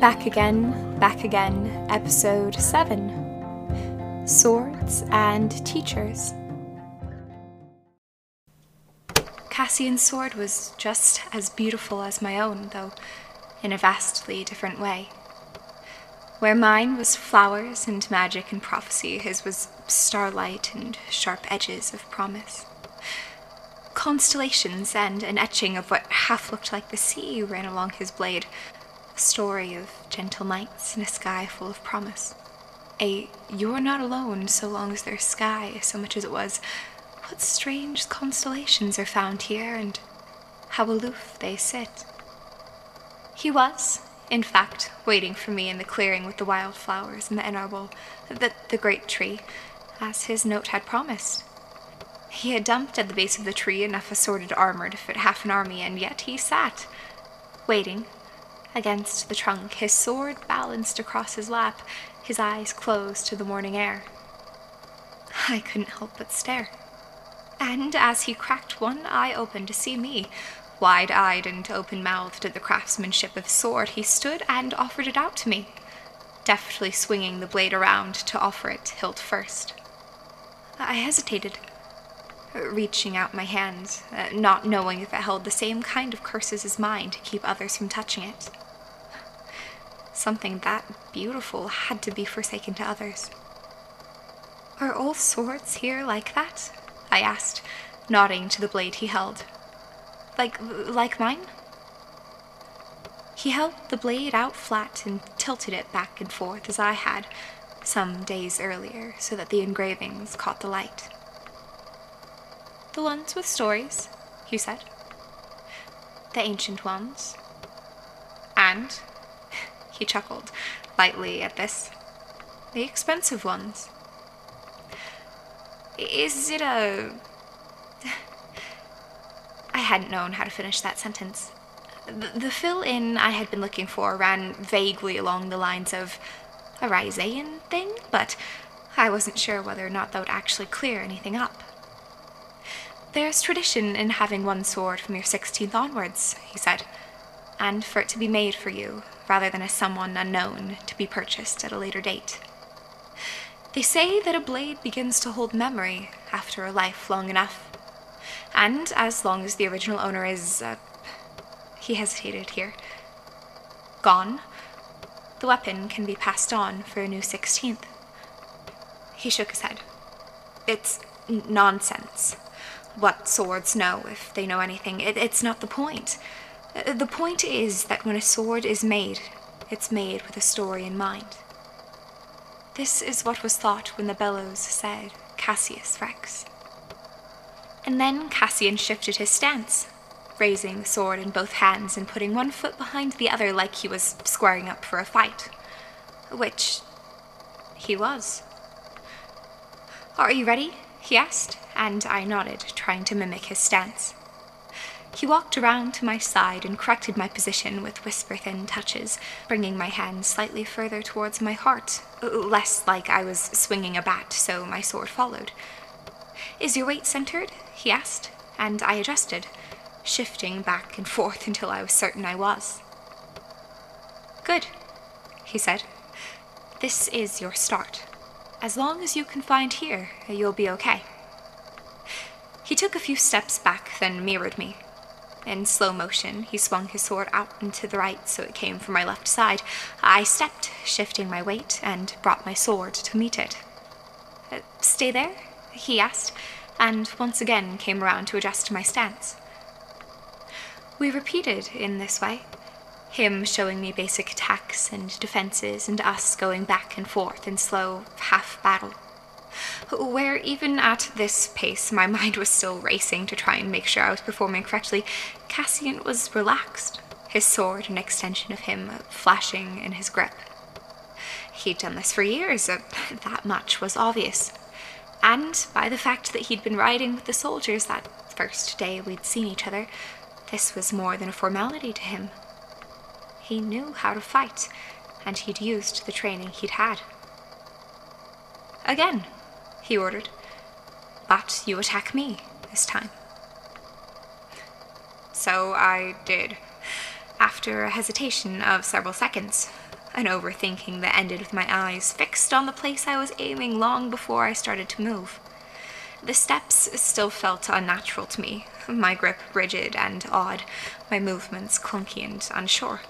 Back again, back again, episode 7 Swords and Teachers. Cassian's sword was just as beautiful as my own, though in a vastly different way. Where mine was flowers and magic and prophecy, his was starlight and sharp edges of promise. Constellations and an etching of what half looked like the sea ran along his blade, a story of gentle nights in a sky full of promise. A you're not alone so long as there's sky, so much as it was, what strange constellations are found here, and how aloof they sit. He was, in fact, waiting for me in the clearing with the wildflowers and the inarble, the, the great tree, as his note had promised. He had dumped at the base of the tree enough assorted armor to fit half an army, and yet he sat, waiting, against the trunk, his sword balanced across his lap, his eyes closed to the morning air. I couldn't help but stare. And as he cracked one eye open to see me, wide eyed and open mouthed at the craftsmanship of his sword, he stood and offered it out to me, deftly swinging the blade around to offer it hilt first. I hesitated, reaching out my hand, uh, not knowing if it held the same kind of curses as mine to keep others from touching it. Something that beautiful had to be forsaken to others. Are all swords here like that? I asked, nodding to the blade he held. Like like mine? He held the blade out flat and tilted it back and forth as I had, some days earlier, so that the engravings caught the light. The ones with stories, he said. The ancient ones. And, he chuckled lightly at this, the expensive ones. Is it a. I hadn't known how to finish that sentence. The, fill in I had been looking for ran vaguely along the lines of a Rhysaian thing, but I wasn't sure whether or not that would actually clear anything up. There's tradition in having one sword from your 16th onwards, he said, and for it to be made for you, rather than as someone unknown to be purchased at a later date. They say that a blade begins to hold memory after a life long enough, and as long as the original owner is. Uh, he hesitated here. Gone, the weapon can be passed on for a new 16th. He shook his head. It's nonsense. What swords know, if they know anything, it, it's not the point. Uh, The point is that when a sword is made, it's made with a story in mind. This is what was thought when the bellows said Cassius Rex. And then Cassian shifted his stance, raising the sword in both hands and putting one foot behind the other like he was squaring up for a fight. Which he was. Are you ready? he asked, and I nodded, trying to mimic his stance. He walked around to my side and corrected my position with whisper thin touches, bringing my hand slightly further towards my heart, less like I was swinging a bat, so my sword followed. Is your weight centered? he asked, and I adjusted, shifting back and forth until I was certain I was. Good, he said. This is your start. As long as you can find here, you'll be okay. He took a few steps back, then mirrored me. In slow motion, he swung his sword out and to the right so it came from my left side. I stepped, shifting my weight, and brought my sword to meet it. "Uh, Stay there? he asked, and once again came around to adjust my stance. We repeated in this way, him showing me basic attacks and defenses, and us going back and forth in slow half battle. Where even at this pace my mind was still racing to try and make sure I was performing correctly, Cassian was relaxed, his sword an extension of him flashing in his grip. He'd done this for years, uh, that much was obvious. And by the fact that he'd been riding with the soldiers that first day we'd seen each other, this was more than a formality to him. He knew how to fight, and he'd used the training he'd had. Again, he ordered. But you attack me this time. So I did. after a hesitation of several seconds, an overthinking that ended with my eyes fixed on the place I was aiming long before I started to move. The steps still felt unnatural to me, my grip rigid and odd, my movements clunky and unsure.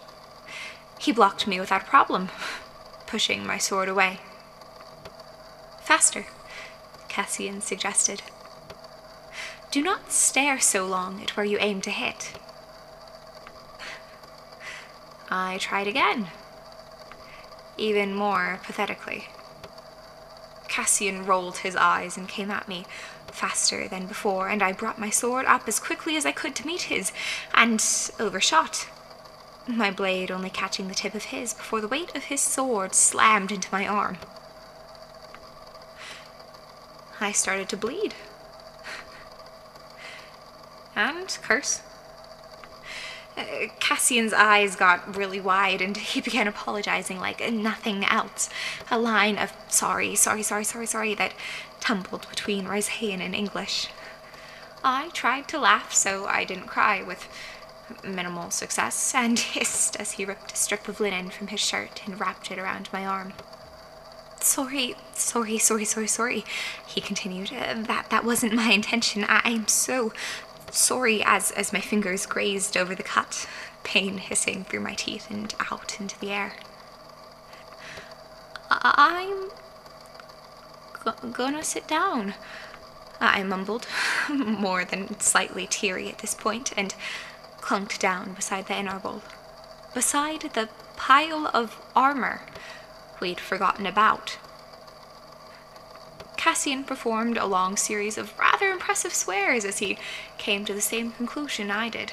He blocked me without problem, pushing my sword away. Faster, Cassian suggested. Do not stare so long at where you aim to hit. I tried again, even more pathetically. Cassian rolled his eyes and came at me faster than before, and I brought my sword up as quickly as I could to meet his, and overshot. My blade only catching the tip of his before the weight of his sword slammed into my arm. I started to bleed. And curse. Uh, Cassian's eyes got really wide and he began apologizing like nothing else. A line of sorry, sorry, sorry, sorry, sorry that tumbled between Rysaian and English. I tried to laugh so I didn't cry with minimal success and hissed as he ripped a strip of linen from his shirt and wrapped it around my arm. Sorry, sorry, sorry, sorry, sorry, he continued. Uh, that that wasn't my intention. I am so sorry as as my fingers grazed over the cut, pain hissing through my teeth and out into the air. I'm g- gonna sit down. I mumbled, more than slightly teary at this point, and clunked down beside the inarbol, beside the pile of armor we'd forgotten about. Cassian performed a long series of rather impressive swears as he came to the same conclusion I did.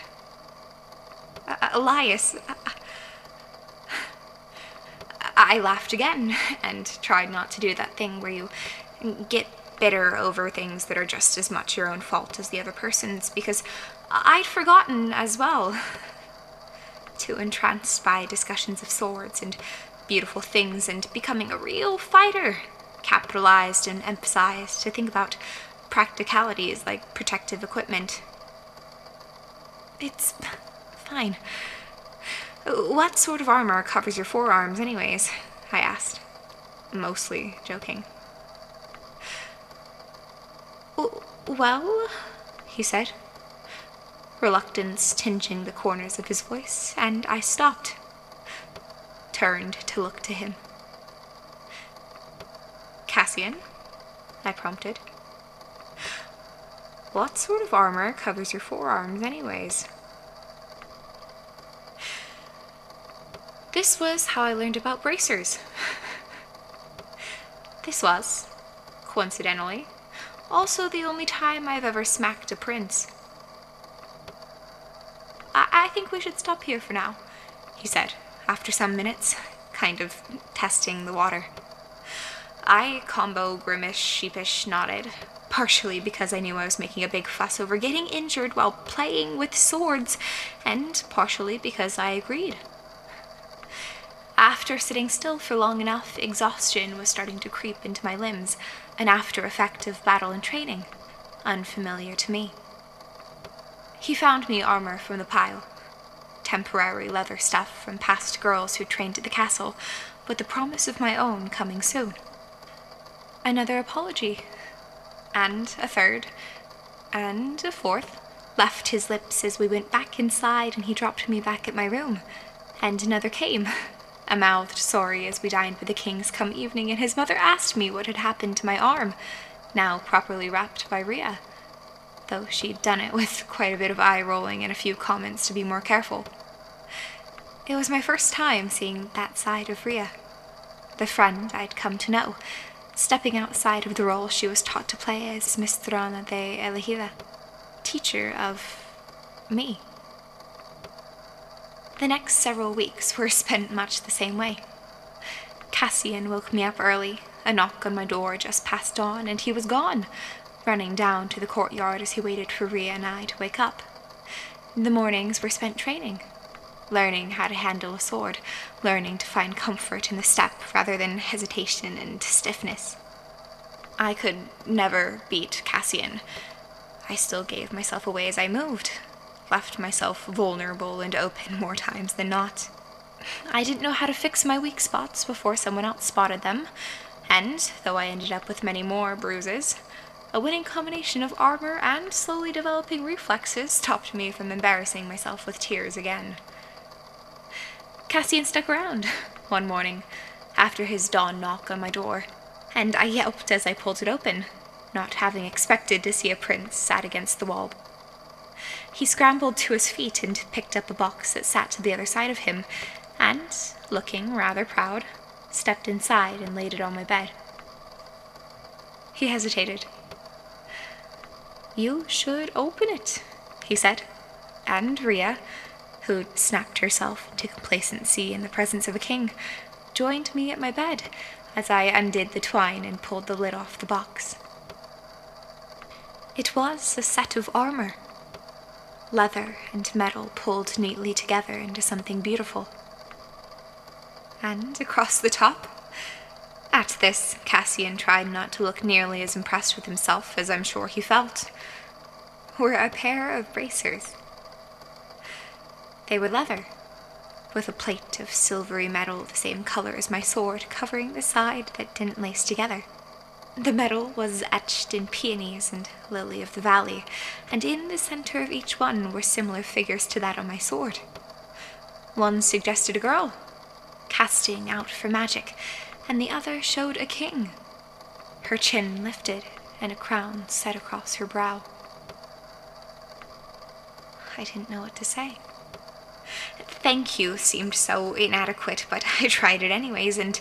Uh, Elias. I laughed again and tried not to do that thing where you get bitter over things that are just as much your own fault as the other person's because I'd forgotten as well. Too entranced by discussions of swords and beautiful things and becoming a real fighter, capitalized and emphasized to think about practicalities like protective equipment. It's fine. What sort of armor covers your forearms, anyways? I asked, mostly joking. Well, he said, reluctance tingeing the corners of his voice, and I stopped, turned to look to him. Cassian, I prompted. What sort of armor covers your forearms, anyways? This was how I learned about bracers. this was, coincidentally, also the only time I've ever smacked a prince. I, I think we should stop here for now, he said, after some minutes, kind of testing the water. I combo grimace sheepish nodded, partially because I knew I was making a big fuss over getting injured while playing with swords, and partially because I agreed. After sitting still for long enough, exhaustion was starting to creep into my limbs, an after effect of battle and training, unfamiliar to me. He found me armor from the pile, temporary leather stuff from past girls who trained at the castle, with the promise of my own coming soon. Another apology, and a third, and a fourth, left his lips as we went back inside and he dropped me back at my room, and another came a mouthed sorry as we dined with the kings come evening, and his mother asked me what had happened to my arm, now properly wrapped by Ria, though she'd done it with quite a bit of eye rolling and a few comments to be more careful. It was my first time seeing that side of Ria, the friend I'd come to know, stepping outside of the role she was taught to play as Mistrona de Elegida, teacher of me. The next several weeks were spent much the same way. Cassian woke me up early. A knock on my door just past dawn, and he was gone, running down to the courtyard as he waited for Ria and I to wake up. The mornings were spent training, learning how to handle a sword, learning to find comfort in the step rather than hesitation and stiffness. I could never beat Cassian. I still gave myself away as I moved, left myself vulnerable and open more times than not. I didn't know how to fix my weak spots before someone else spotted them, and, though I ended up with many more bruises, a winning combination of armor and slowly developing reflexes stopped me from embarrassing myself with tears again. Cassian stuck around one morning after his dawn knock on my door, and I yelped as I pulled it open, not having expected to see a prince sat against the wall. He scrambled to his feet and picked up a box that sat to the other side of him, and, looking rather proud, stepped inside and laid it on my bed. He hesitated. You should open it, he said, and Ria, who'd snapped herself into complacency in the presence of a king, joined me at my bed as I undid the twine and pulled the lid off the box. It was a set of armor. Leather and metal pulled neatly together into something beautiful. And across the top, at this, Cassian tried not to look nearly as impressed with himself as I'm sure he felt, were a pair of bracers. They were leather, with a plate of silvery metal the same color as my sword covering the side that didn't lace together. The metal was etched in peonies and lily of the valley, and in the center of each one were similar figures to that on my sword. One suggested a girl, casting out for magic, and the other showed a king, her chin lifted and a crown set across her brow. I didn't know what to say. Thank you seemed so inadequate, but I tried it anyways, and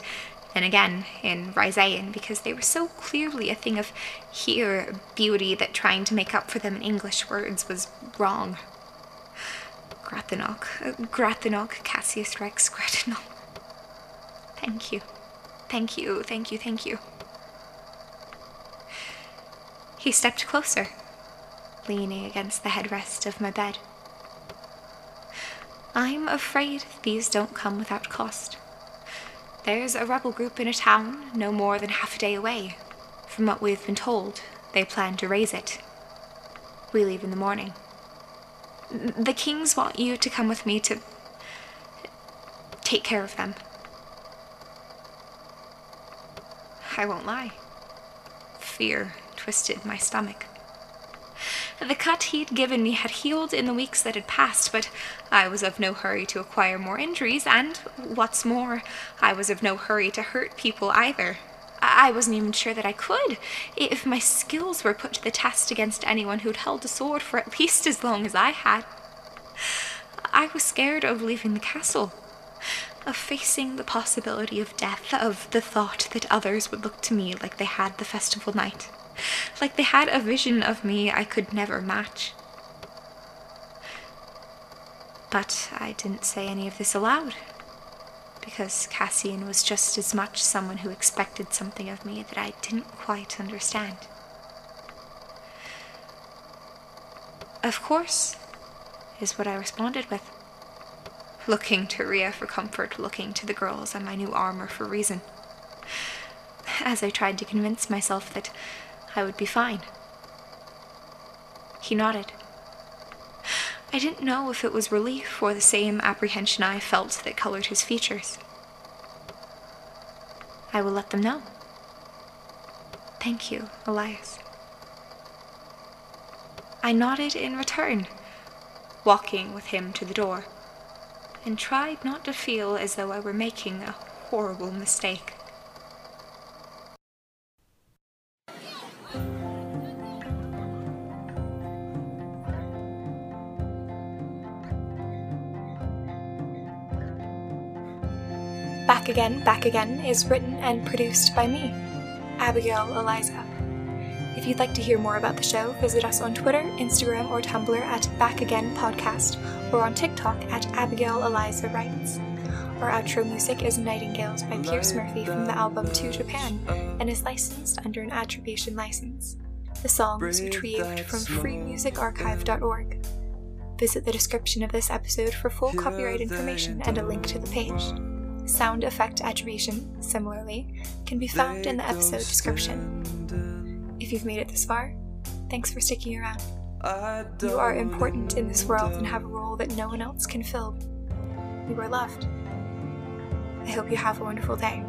then again in Rizaean because they were so clearly a thing of here beauty that trying to make up for them in English words was wrong. Grathanok, uh, Grathanok, Cassius Rex, Grathanok. Thank you. Thank you, thank you, thank you. He stepped closer, leaning against the headrest of my bed. I'm afraid these don't come without cost. There's a rebel group in a town no more than half a day away. From what we've been told, they plan to raise it. We leave in the morning. The kings want you to come with me to take care of them. I won't lie. Fear twisted my stomach. The cut he'd given me had healed in the weeks that had passed, but I was of no hurry to acquire more injuries, and, what's more, I was of no hurry to hurt people either. I wasn't even sure that I could, if my skills were put to the test against anyone who'd held a sword for at least as long as I had. I was scared of leaving the castle, of facing the possibility of death, of the thought that others would look to me like they had the festival night like they had a vision of me I could never match. But I didn't say any of this aloud, because Cassian was just as much someone who expected something of me that I didn't quite understand. Of course, is what I responded with. Looking to Ria for comfort, looking to the girls and my new armor for reason. As I tried to convince myself that I would be fine. He nodded. I didn't know if it was relief or the same apprehension I felt that colored his features. I will let them know. Thank you, Elias. I nodded in return, walking with him to the door, and tried not to feel as though I were making a horrible mistake. Again, Back Again is written and produced by me, Abigail Eliza. If you'd like to hear more about the show, visit us on Twitter, Instagram, or Tumblr at Back Again Podcast, or on TikTok at Abigail Eliza Writes. Our outro music is Nightingales by Pierce Murphy from the album To Japan and is licensed under an attribution license. The song was retrieved from freemusicarchive.org. Visit the description of this episode for full copyright information and a link to the page. Sound effect attribution, similarly, can be found in the episode description. If you've made it this far, thanks for sticking around. You are important in this world and have a role that no one else can fill. You are loved. I hope you have a wonderful day.